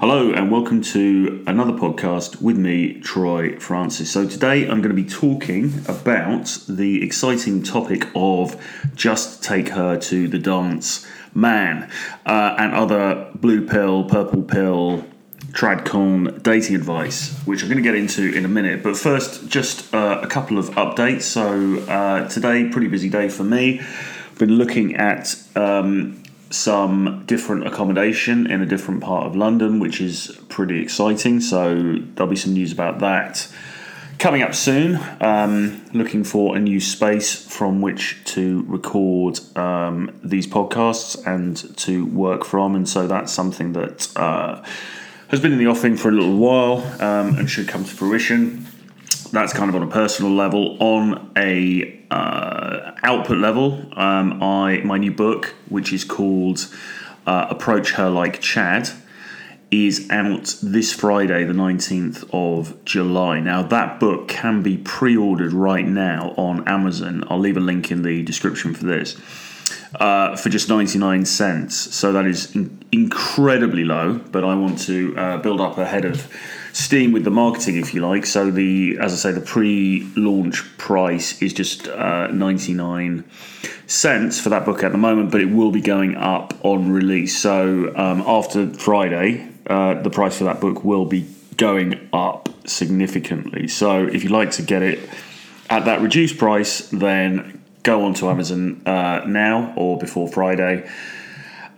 Hello, and welcome to another podcast with me, Troy Francis. So, today I'm going to be talking about the exciting topic of Just Take Her to the Dance Man uh, and other blue pill, purple pill, tradcon dating advice, which I'm going to get into in a minute. But first, just uh, a couple of updates. So, uh, today, pretty busy day for me. Been looking at um, some different accommodation in a different part of London, which is pretty exciting. So there'll be some news about that coming up soon. Um, looking for a new space from which to record um, these podcasts and to work from, and so that's something that uh, has been in the offing for a little while um, and should come to fruition. That's kind of on a personal level. On a uh, output level, um, I my new book, which is called uh, "Approach Her Like Chad," is out this Friday, the nineteenth of July. Now that book can be pre-ordered right now on Amazon. I'll leave a link in the description for this. Uh, for just 99 cents. So that is in- incredibly low, but I want to uh, build up ahead of steam with the marketing, if you like. So the, as I say, the pre-launch price is just uh, 99 cents for that book at the moment, but it will be going up on release. So um, after Friday, uh, the price for that book will be going up significantly. So if you'd like to get it at that reduced price, then go onto Amazon uh, now or before Friday,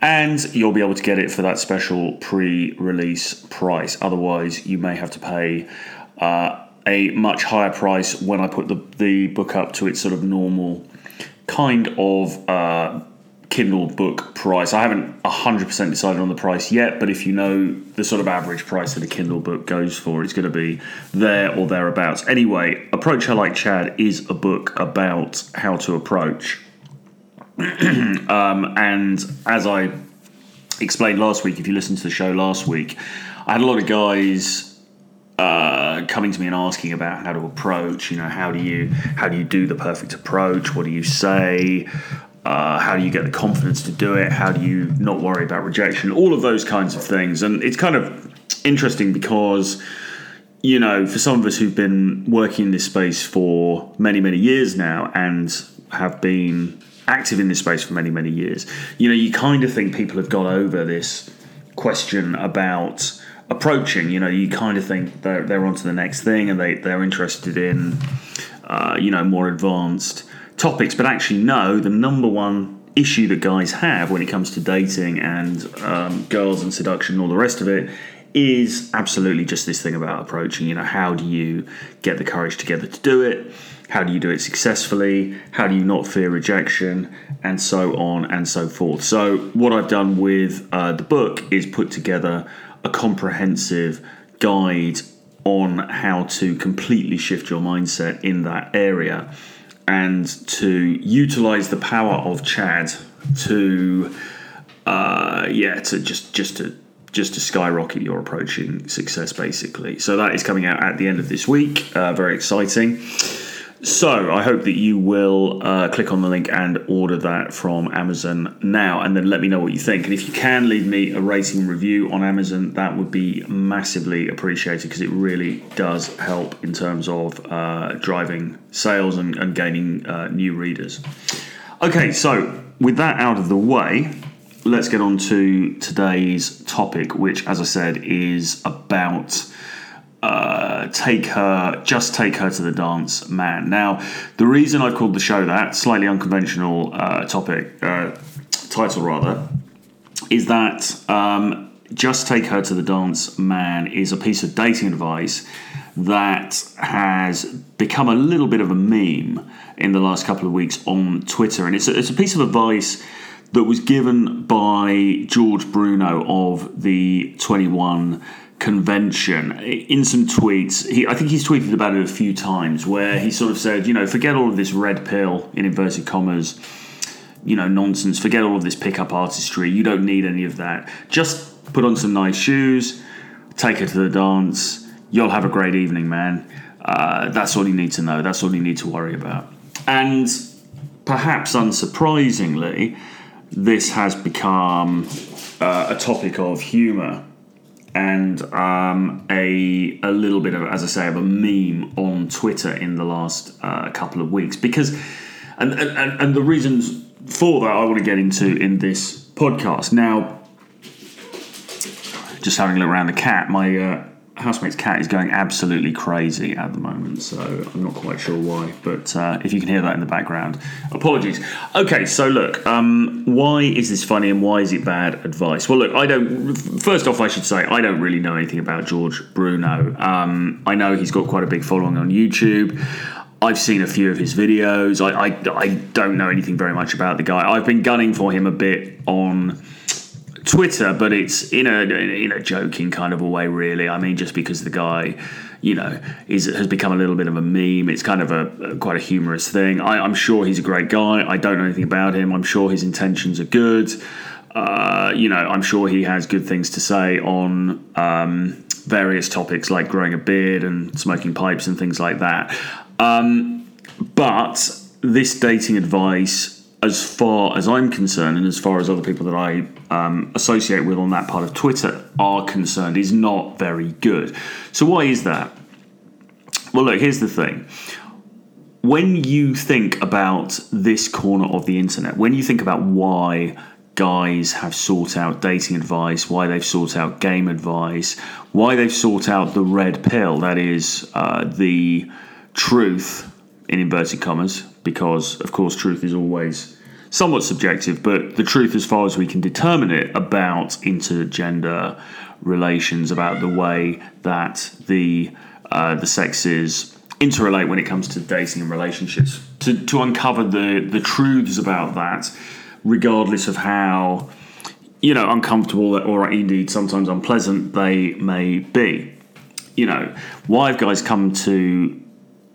and you'll be able to get it for that special pre-release price. Otherwise, you may have to pay uh, a much higher price when I put the the book up to its sort of normal kind of uh, Kindle book price. I haven't 100% decided on the price yet, but if you know the sort of average price that a Kindle book goes for, it's going to be there or thereabouts. Anyway, Approach Her Like Chad is a book about how to approach. um, and as I explained last week, if you listened to the show last week, I had a lot of guys uh, coming to me and asking about how to approach. You know, how do you how do you do the perfect approach? What do you say? Uh, how do you get the confidence to do it? How do you not worry about rejection? All of those kinds of things. And it's kind of interesting because, you know, for some of us who've been working in this space for many, many years now and have been active in this space for many, many years, you know, you kind of think people have got over this question about approaching. You know, you kind of think they're, they're on to the next thing and they, they're interested in, uh, you know, more advanced topics, but actually, no, the number one issue that guys have when it comes to dating and um, girls and seduction and all the rest of it is absolutely just this thing about approaching. You know, how do you get the courage together to do it? How do you do it successfully? How do you not fear rejection? And so on and so forth. So, what I've done with uh, the book is put together a comprehensive guide on how to completely shift your mindset in that area and to utilize the power of Chad to, uh, yeah, to just just to just to skyrocket your approaching success, basically. So that is coming out at the end of this week. Uh, very exciting. So I hope that you will uh, click on the link and order that from Amazon now, and then let me know what you think. And if you can leave me a rating review on Amazon, that would be massively appreciated because it really does help in terms of uh, driving sales and, and gaining uh, new readers. Okay, so with that out of the way, let's get on to today's topic, which, as I said, is about uh, take her, just take her to the dance, man. Now, the reason I've called the show that slightly unconventional uh, topic uh, title rather is that um, just take her to the dance, man is a piece of dating advice that has become a little bit of a meme in the last couple of weeks on Twitter, and it's a, it's a piece of advice that was given by George Bruno of the Twenty One convention. In some tweets he, i think he's tweeted about it a few times where he sort of said you know forget all of this red pill in inverted commas you know nonsense. Forget all of this pickup artistry. You don't need any of that. Just put on some nice shoes. Take her to the dance. You'll have a great evening man. Uh, that's all you need to know. That's all you need to worry about. And perhaps unsurprisingly this has become uh, a topic of humour and um, a a little bit of, as I say, of a meme on Twitter in the last uh, couple of weeks because, and, and and the reasons for that I want to get into in this podcast now. Just having a look around the cat, my uh, housemate's cat is going absolutely crazy at the moment, so I'm not quite sure why. But uh, if you can hear that in the background, apologies. Okay, so look, um, why is this funny and why is it bad advice? Well, look, I don't. First off, I should say I don't really know anything about George Bruno. Um, I know he's got quite a big following on YouTube. I've seen a few of his videos. I, I, I don't know anything very much about the guy. I've been gunning for him a bit on Twitter, but it's in a in a joking kind of a way, really. I mean, just because the guy, you know, is has become a little bit of a meme. It's kind of a, a quite a humorous thing. I, am sure he's a great guy. I don't know anything about him. I'm sure his intentions are good. Uh, you know, I'm sure he has good things to say on um, various topics like growing a beard and smoking pipes and things like that. Um, but this dating advice as far as I'm concerned, and as far as other people that I um, associate with on that part of Twitter are concerned, is not very good. So, why is that? Well, look, here's the thing. When you think about this corner of the internet, when you think about why guys have sought out dating advice, why they've sought out game advice, why they've sought out the red pill, that is, uh, the truth in inverted commas, because of course truth is always somewhat subjective, but the truth as far as we can determine it about intergender relations, about the way that the uh, the sexes interrelate when it comes to dating and relationships, to, to uncover the, the truths about that, regardless of how you know uncomfortable or indeed sometimes unpleasant they may be. You know, why have guys come to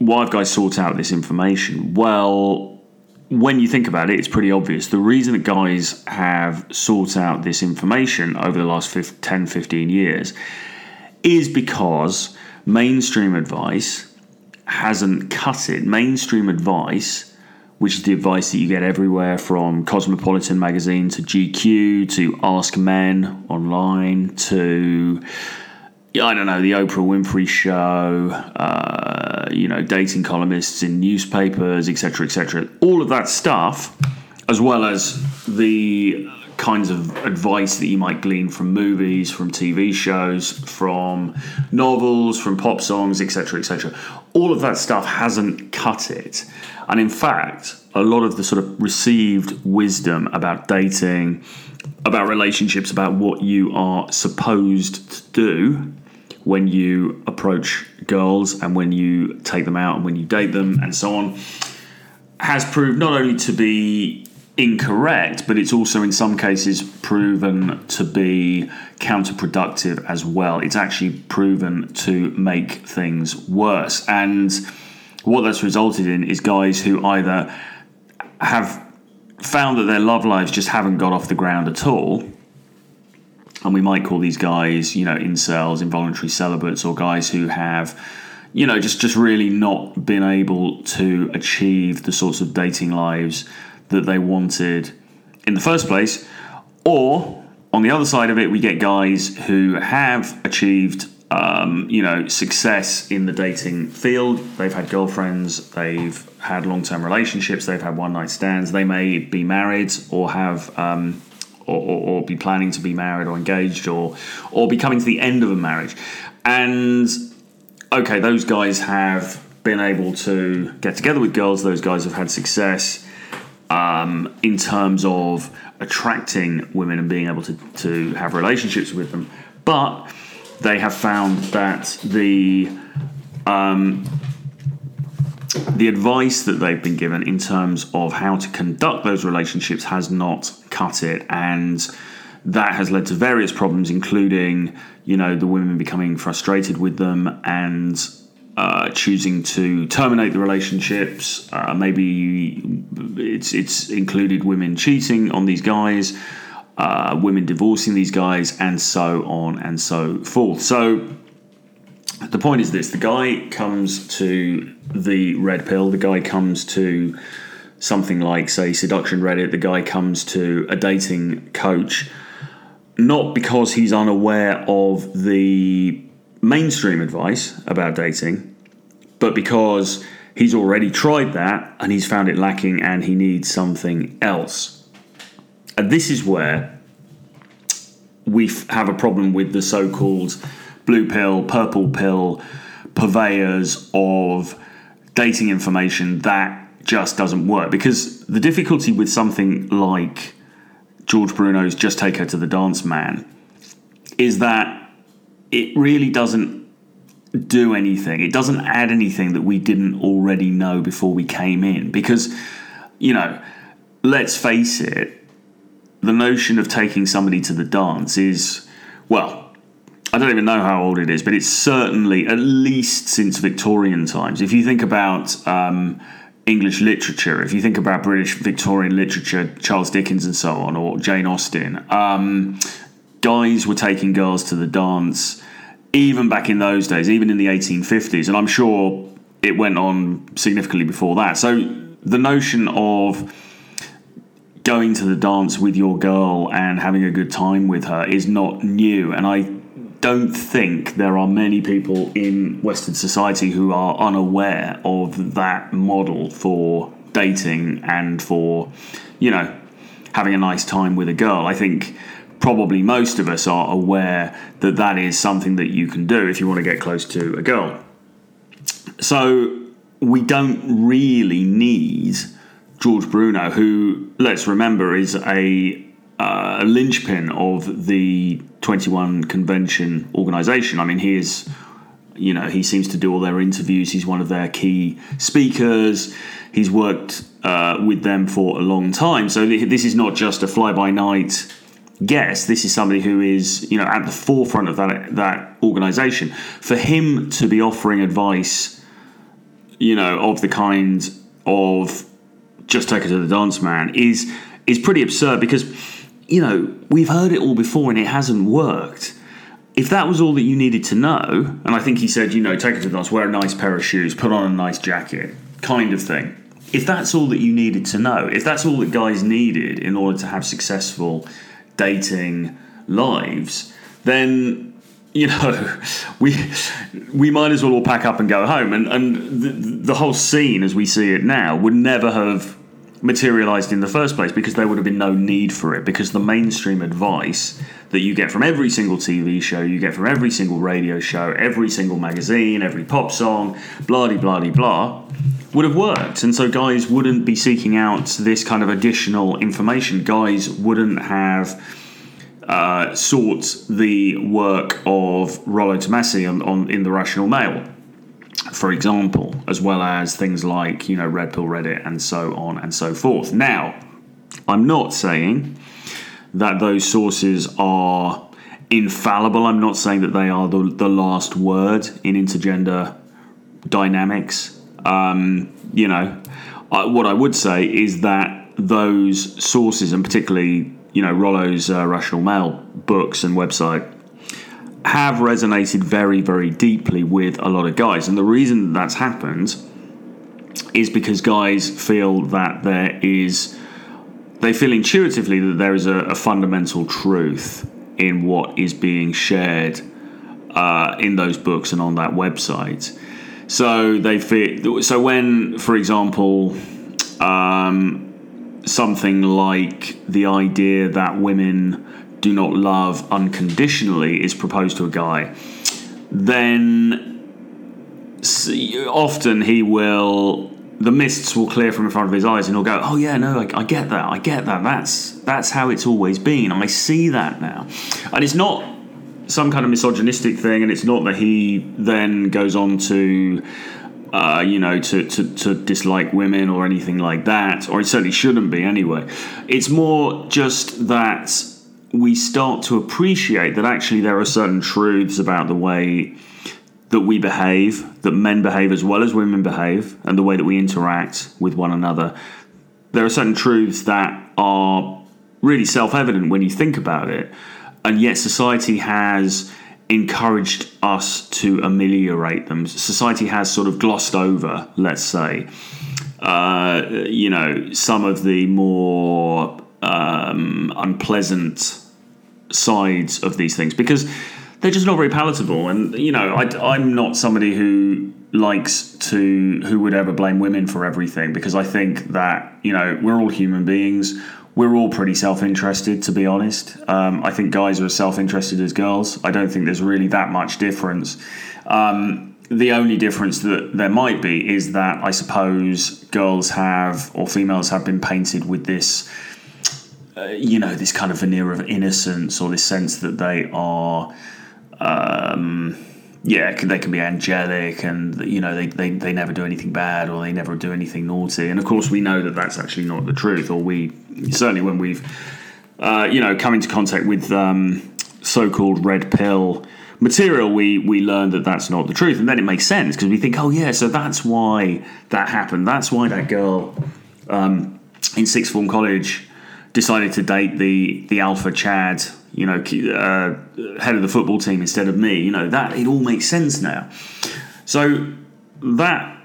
why have guys sought out this information? Well, when you think about it, it's pretty obvious. The reason that guys have sought out this information over the last 10, 15 years is because mainstream advice hasn't cut it. Mainstream advice, which is the advice that you get everywhere from Cosmopolitan magazine to GQ to Ask Men online to I don't know, the Oprah Winfrey show, uh, you know, dating columnists in newspapers, etc., etc. All of that stuff, as well as the kinds of advice that you might glean from movies, from TV shows, from novels, from pop songs, etc., etc. All of that stuff hasn't cut it. And in fact, a lot of the sort of received wisdom about dating, about relationships, about what you are supposed to do when you approach girls and when you take them out and when you date them and so on has proved not only to be incorrect, but it's also in some cases proven to be counterproductive as well. It's actually proven to make things worse. And what that's resulted in is guys who either have found that their love lives just haven't got off the ground at all and we might call these guys, you know, incels, involuntary celibates, or guys who have, you know, just just really not been able to achieve the sorts of dating lives that they wanted in the first place, or on the other side of it, we get guys who have achieved, um, you know, success in the dating field. They've had girlfriends, they've had long-term relationships, they've had one-night stands. They may be married or have. Um, or, or, or, be planning to be married or engaged or or be coming to the end of a marriage. And okay, those guys have been able to get together with girls. Those guys have had success um, in terms of attracting women and being able to, to have relationships with them. But they have found that the um, the advice that they've been given in terms of how to conduct those relationships has not cut it. And that has led to various problems including you know the women becoming frustrated with them and uh, choosing to terminate the relationships. Uh, maybe it's it's included women cheating on these guys uh, women divorcing these guys and so on and so forth. So the point is this the guy comes to the red pill, the guy comes to something like, say, Seduction Reddit, the guy comes to a dating coach not because he's unaware of the mainstream advice about dating, but because he's already tried that and he's found it lacking and he needs something else. And this is where we have a problem with the so called blue pill, purple pill purveyors of dating information that just doesn't work. Because the difficulty with something like George Bruno's Just Take Her to the Dance Man is that it really doesn't do anything. It doesn't add anything that we didn't already know before we came in. Because, you know, let's face it, the notion of taking somebody to the dance is, well, I don't even know how old it is, but it's certainly at least since Victorian times. If you think about um, English literature, if you think about British Victorian literature, Charles Dickens and so on, or Jane Austen, um, guys were taking girls to the dance even back in those days, even in the 1850s, and I'm sure it went on significantly before that. So the notion of going to the dance with your girl and having a good time with her is not new, and I don't think there are many people in Western society who are unaware of that model for dating and for, you know, having a nice time with a girl. I think probably most of us are aware that that is something that you can do if you want to get close to a girl. So we don't really need George Bruno, who, let's remember, is a uh, a linchpin of the 21 convention organization. I mean, he is, you know, he seems to do all their interviews. He's one of their key speakers. He's worked uh, with them for a long time. So this is not just a fly by night guest. This is somebody who is, you know, at the forefront of that that organization. For him to be offering advice, you know, of the kind of just take it to the dance man is is pretty absurd because you know, we've heard it all before and it hasn't worked. If that was all that you needed to know, and I think he said, you know, take it to the dance, wear a nice pair of shoes, put on a nice jacket, kind of thing. If that's all that you needed to know, if that's all that guys needed in order to have successful dating lives, then you know, we we might as well all pack up and go home. And and the, the whole scene, as we see it now, would never have materialized in the first place because there would have been no need for it because the mainstream advice that you get from every single TV show, you get from every single radio show, every single magazine, every pop song, blah blah blah blah, would have worked. And so guys wouldn't be seeking out this kind of additional information. Guys wouldn't have uh, sought the work of Rollo Tomassi on, on in the Rational Male for example, as well as things like, you know, Red Pill Reddit and so on and so forth. Now, I'm not saying that those sources are infallible. I'm not saying that they are the, the last word in intergender dynamics. Um, you know, I, what I would say is that those sources, and particularly, you know, Rollo's uh, Rational Male books and website, have resonated very, very deeply with a lot of guys. And the reason that's happened is because guys feel that there is, they feel intuitively that there is a, a fundamental truth in what is being shared uh, in those books and on that website. So they feel, so when, for example, um, something like the idea that women do not love unconditionally is proposed to a guy, then often he will the mists will clear from in front of his eyes and he'll go oh yeah no I, I, get that i get that that's that's how it's always been i see that now. And it's not some kind of misogynistic thing and it's not that he then goes on to uh, you know to, to, to dislike women or anything like that or it certainly shouldn't be anyway. It's more just that we start to appreciate that actually there are certain truths about the way that we behave, that men behave as well as women behave, and the way that we interact with one another. There are certain truths that are really self evident when you think about it, and yet society has encouraged us to ameliorate them. Society has sort of glossed over, let's say, uh, you know, some of the more um, unpleasant sides of these things because they're just not very palatable. And you know, I, am not somebody who likes to who would ever blame women for everything because I think that you know we're all human beings. We're all pretty self-interested, to be honest. Um, I think guys are as self-interested as girls. I don't think there's really that much difference. Um, the only difference that there might be is that I suppose girls have or females have been painted with this uh, you know, this kind of veneer of innocence or this sense that they are, um, yeah, they can be angelic and, you know, they, they, they never do anything bad or they never do anything naughty. And of course, we know that that's actually not the truth, or we, certainly when we've, uh, you know, come into contact with um, so called red pill material, we we learn that that's not the truth, and then it makes sense because we think, oh yeah, so that's why that happened. That's why that girl um, in sixth form college decided to date the the alpha Chad, you know, uh, head of the football team instead of me. You know that it all makes sense now. So that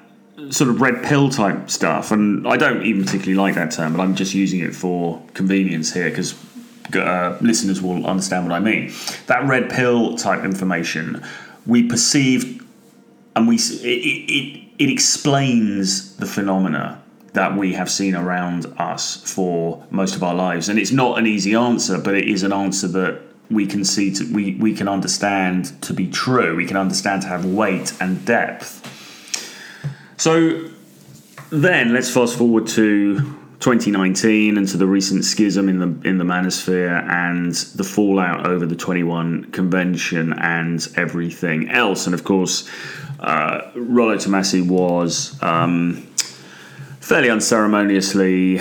sort of red pill type stuff, and I don't even particularly like that term, but I'm just using it for convenience here because uh, listeners will understand what I mean. That red pill type information, we perceive, and we it, it, it explains the phenomena that we have seen around us for most of our lives. And it's not an easy answer, but it is an answer that we can see to, we, we can understand to be true. We can understand to have weight and depth. So then let's fast forward to 2019 and to the recent schism in the in the manosphere and the fallout over the 21 convention and everything else. And of course, uh, Rollo Tomassi was um, fairly unceremoniously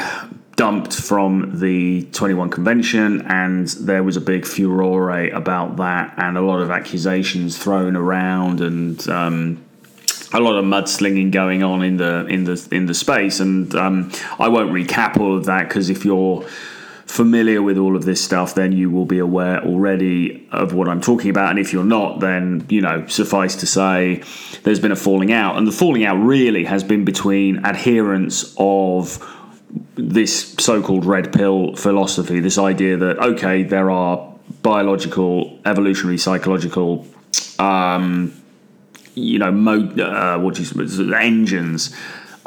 dumped from the 21 convention, and there was a big furore about that, and a lot of accusations thrown around, and um, a lot of mudslinging going on in the in the in the space. And um, I won't recap all of that because if you're familiar with all of this stuff, then you will be aware already of what I'm talking about. And if you're not, then, you know, suffice to say, there's been a falling out. And the falling out really has been between adherents of this so called red pill philosophy, this idea that, okay, there are biological, evolutionary, psychological, um, you know, mo- uh, what do you, engines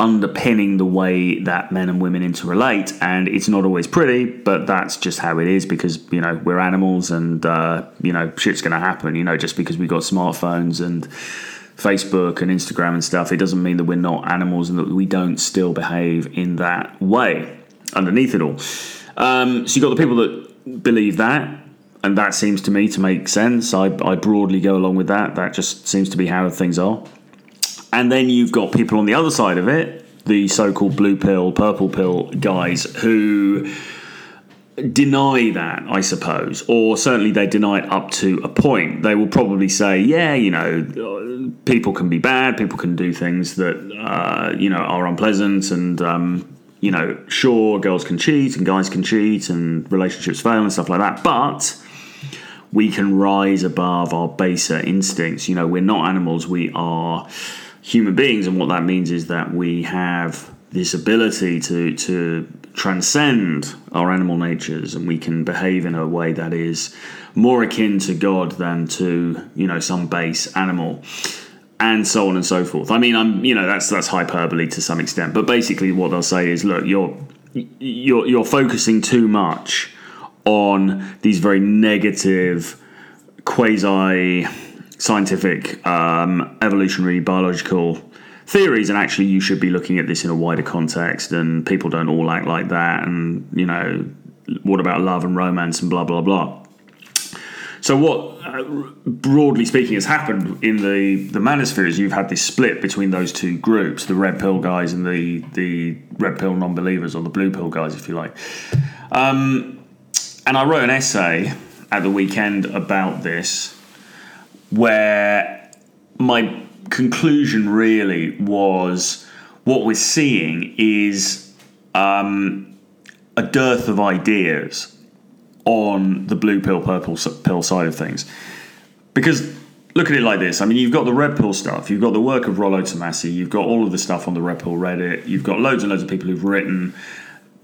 underpinning the way that men and women interrelate. And it's not always pretty, but that's just how it is because, you know, we're animals and, uh, you know, shit's going to happen. You know, just because we've got smartphones and Facebook and Instagram and stuff, it doesn't mean that we're not animals and that we don't still behave in that way underneath it all. Um, so you've got the people that believe that. And that seems to me to make sense. I, I broadly go along with that. That just seems to be how things are. And then you've got people on the other side of it, the so called blue pill, purple pill guys who deny that, I suppose, or certainly they deny it up to a point. They will probably say, yeah, you know, people can be bad, people can do things that, uh, you know, are unpleasant, and, um, you know, sure, girls can cheat and guys can cheat and relationships fail and stuff like that, but we can rise above our baser instincts. You know, we're not animals, we are human beings, and what that means is that we have this ability to to transcend our animal natures, and we can behave in a way that is more akin to God than to you know some base animal, and so on and so forth. I mean, I'm you know that's that's hyperbole to some extent, but basically what they'll say is, look, you're you're you're focusing too much on these very negative quasi scientific, um, evolutionary, biological theories, and actually you should be looking at this in a wider context. And people don't all act like that. And you know, what about love and romance and blah blah blah. So what, uh, broadly speaking, has happened in the the manosphere is you've had this split between those two groups, the red pill guys and the the red pill non-believers, or the blue pill guys, if you like. Um, and I wrote an essay at the weekend about this where my conclusion really was what we're seeing is um, a dearth of ideas on the blue pill, purple pill side of things. Because look at it like this. I mean, you've got the red pill stuff, you've got the work of Rollo Tomassi, you've got all of the stuff on the red pill Reddit, you've got loads and loads of people who've written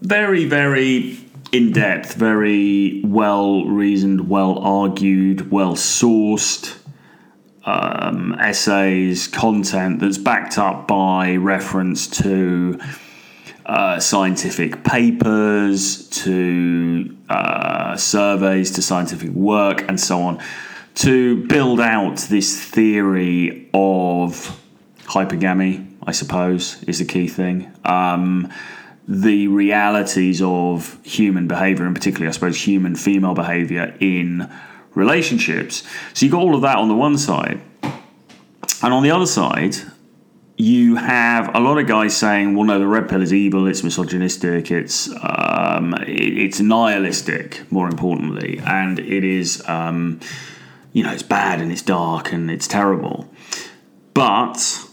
very, very in depth, very well reasoned, well argued, well sourced um, essays, content that's backed up by reference to uh, scientific papers, to uh, surveys, to scientific work, and so on, to build out this theory of hypergamy, I suppose, is the key thing. Um, the realities of human behavior, and particularly, I suppose, human female behavior in relationships. So you've got all of that on the one side. And on the other side, you have a lot of guys saying, well, no, the red pill is evil, it's misogynistic, it's, um, it, it's nihilistic, more importantly, and it is, um, you know, it's bad and it's dark and it's terrible. But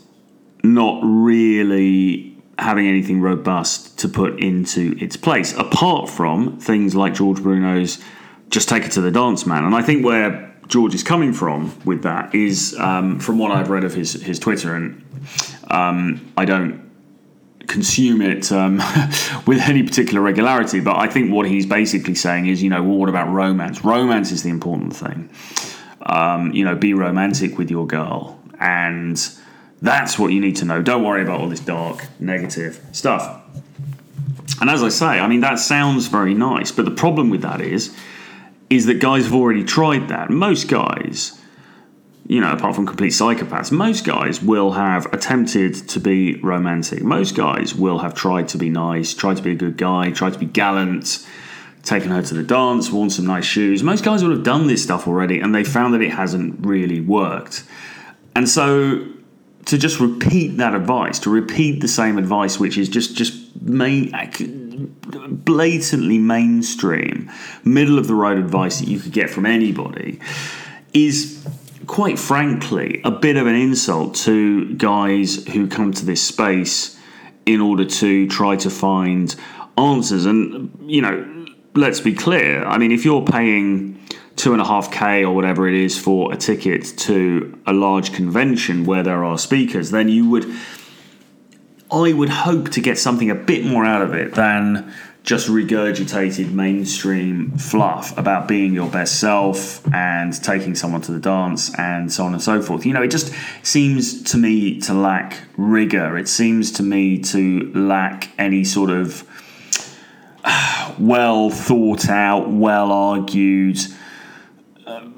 not really having anything robust to put into its place, apart from things like George Bruno's "Just Take It to the Dance Man." And I think where George is coming from with that is um, from what I've read of his his Twitter, and um, I don't consume it um, with any particular regularity. But I think what he's basically saying is, you know, well, what about romance? Romance is the important thing. Um, you know, be romantic with your girl and that's what you need to know. Don't worry about all this dark, negative stuff. And as I say, I mean that sounds very nice, but the problem with that is is that guys have already tried that. Most guys, you know, apart from complete psychopaths, most guys will have attempted to be romantic. Most guys will have tried to be nice, tried to be a good guy, tried to be gallant, taken her to the dance, worn some nice shoes. Most guys would have done this stuff already and they found that it hasn't really worked. And so to just repeat that advice, to repeat the same advice, which is just just main, blatantly mainstream, middle of the road advice that you could get from anybody, is quite frankly a bit of an insult to guys who come to this space in order to try to find answers. And you know, let's be clear. I mean, if you're paying two and a half K or whatever it is for a ticket to a large convention where there are speakers, then you would, I would hope to get something a bit more out of it than just regurgitated mainstream fluff about being your best self and taking someone to the dance and so on and so forth. You know, it just seems to me to lack rigor. It seems to me to lack any sort of well thought out, well argued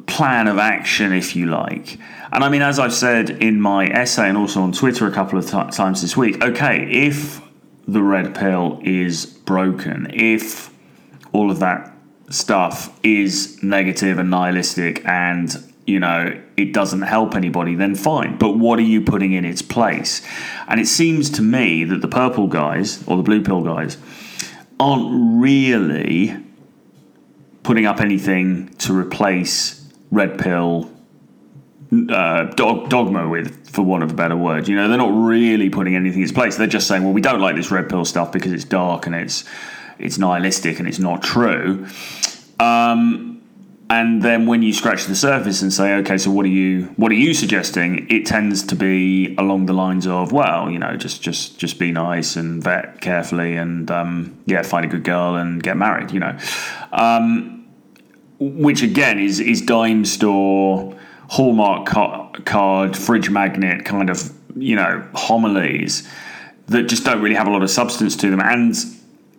plan of action, if you like. And I mean, as I've said in my essay and also on Twitter a couple of t- times this week, okay, if the red pill is broken, if all of that stuff is negative and nihilistic and you know it doesn't help anybody then fine but what are you putting in its place and it seems to me that the purple guys or the blue pill guys aren't really putting up anything to replace red pill uh, dog, dogma with, for want of a better word. You know, they're not really putting anything in place. They're just saying, well, we don't like this red pill stuff because it's dark and it's it's nihilistic and it's not true. Um, and then when you scratch the surface and say, okay, so what are you what are you suggesting? It tends to be along the lines of, well, you know, just just just be nice and vet carefully and um, yeah, find a good girl and get married. You know. Um, which again is is dime store hallmark card fridge magnet kind of you know homilies that just don't really have a lot of substance to them. And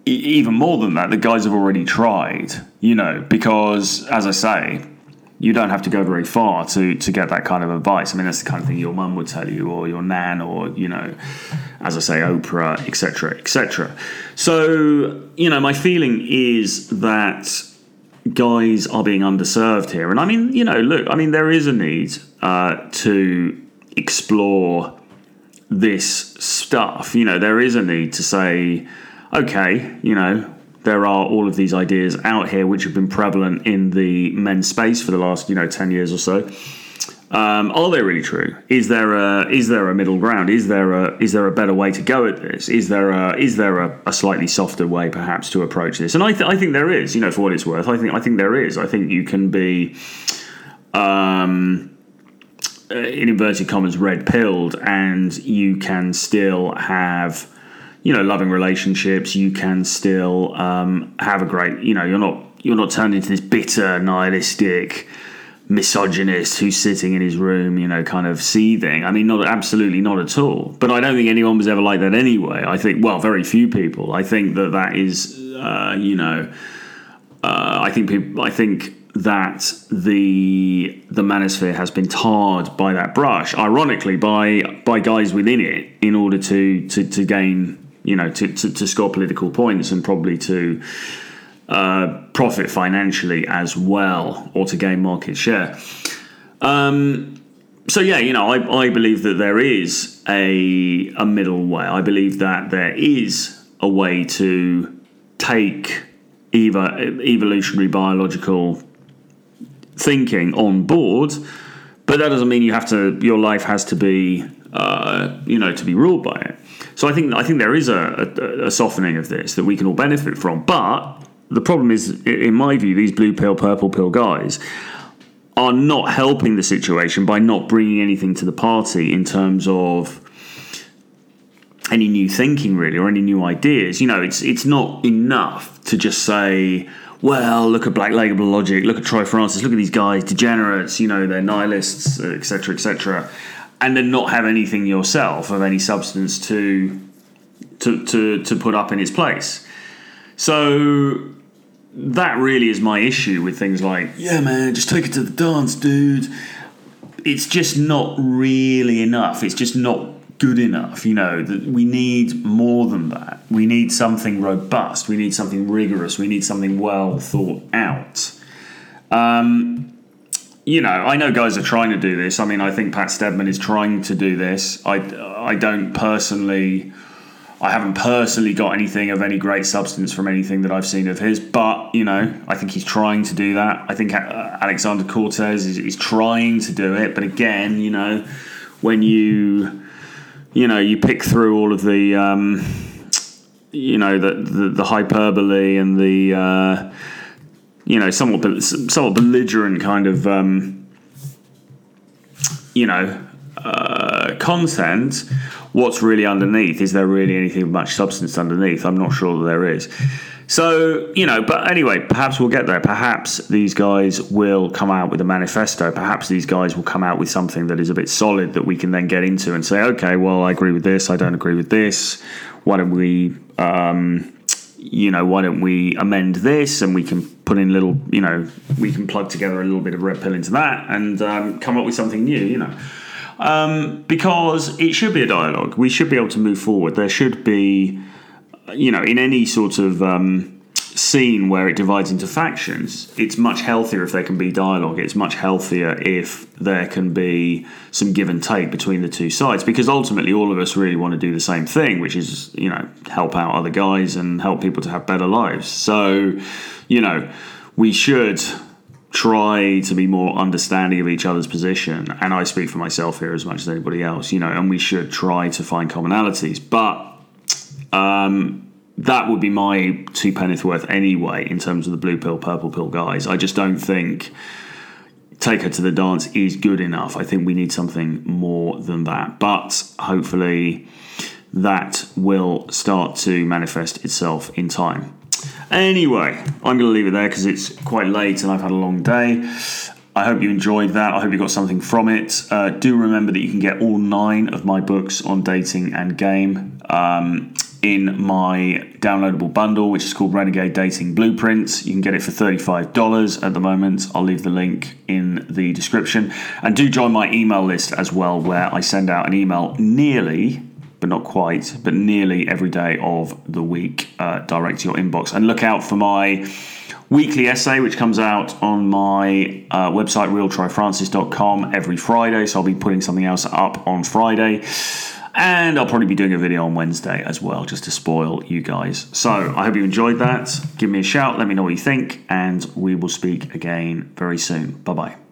even more than that the guys have already tried you know because as i say you don't have to go very far to to get that kind of advice. I mean that's the kind of thing your mum would tell you or your nan or you know as i say oprah etc etc so you know my feeling is that guys are being underserved here. And I mean, you know, look, I mean, there is a need uh, to explore this stuff. You know, there is a need to say, okay, you know, there are all of these ideas out here which have been prevalent in the men's space for the last, you know, 10 years or so. Um, are they really true? Is there a is there a middle ground? Is there a is there a better way to go at this? Is there a is there a, a slightly softer way perhaps to approach this? And I, th- I think there is. You know, for what it's worth, I think I think there is. I think you can be, um, in inverted commas, red pilled, and you can still have you know, loving relationships. You can still um, have a great, you know, you're not you're not turned into this bitter, nihilistic misogynist who's sitting in his room, you know, kind of seething. I mean, not absolutely not at all. But I don't think anyone was ever like that anyway. I think, well, very few people. I think that that is, uh, you know, uh, I think people, I think that the the manosphere has been tarred by that brush, ironically by by guys within it, in order to to, to gain, you know, to, to, to score political points and probably to uh, profit financially as well or to gain market share. Um, so yeah, you know, I, I believe that there is a a middle way. I believe that there is a way to take either evolutionary biological thinking on board, but that doesn't mean you have to. Your life has to be, uh, you know, to be ruled by it. So I think I think there is a, a, a softening of this that we can all benefit from, but the problem is, in my view, these blue pill, purple pill guys are not helping the situation by not bringing anything to the party in terms of any new thinking really or any new ideas. You know it's it's not enough to just say well look at black label logic look at troy francis look at these guys degenerates you know they're nihilists etc etc and then not have anything yourself of any substance to to to, to put up in its place. So that really is my issue with things like, yeah, man, just take it to the dance, dude. It's just not really enough. It's just not good enough. You know, that we need more than that. We need something robust. We need something rigorous. We need something well thought out. Um, you know, I know guys are trying to do this. I mean, I think Pat Stedman is trying to do this. I, I don't personally I haven't personally got anything of any great substance from anything that I've seen of his, but you know, I think he's trying to do that. I think uh, Alexander Cortes is, is trying to do it, but again, you know, when you you know you pick through all of the um, you know the, the, the hyperbole and the uh, you know somewhat somewhat belligerent kind of um, you know uh, content what's really underneath. Is there really anything much substance underneath? I'm not sure that there is. So, you know, but anyway, perhaps we'll get there. Perhaps these guys will come out with a manifesto. Perhaps these guys will come out with something that is a bit solid that we can then get into and say, okay, well, I agree with this, I don't agree with this. Why don't we, um, you know, why don't we amend this and we can put in little, you know, we can plug together a little bit of red pill into that and um, come up with something new, you know um, because it should be a dialogue. We should be able to move forward. There should be, you know, in any sort of um, scene where it divides into factions, it's much healthier if there can be dialogue. It's much healthier if there can be some give and take between the two sides because ultimately all of us really want to do the same thing, which is, you know, help out other guys and help people to have better lives. So, you know, we should try to be more understanding of each other's position. And I speak for myself here as much as anybody else, you know, and we should try to find commonalities. But um, that would be my two penneth worth anyway in terms of the blue pill, purple pill guys. I just don't think take her to the dance is good enough. I think we need something more than that. But hopefully that will start to manifest itself in time. Anyway, I'm going to leave it there because it's quite late and I've had a long day. I hope you enjoyed that. I hope you got something from it. Uh, do remember that you can get all nine of my books on dating and game um, in my downloadable bundle, which is called Renegade Dating Blueprints. You can get it for $35 at the moment. I'll leave the link in the description. And do join my email list as well, where I send out an email nearly but not quite, but nearly every day of the week uh, direct to your inbox. And look out for my weekly essay, which comes out on my uh, website, realtroyfrancis.com, every Friday. So I'll be putting something else up on Friday. And I'll probably be doing a video on Wednesday as well, just to spoil you guys. So I hope you enjoyed that. Give me a shout, let me know what you think, and we will speak again very soon. Bye bye.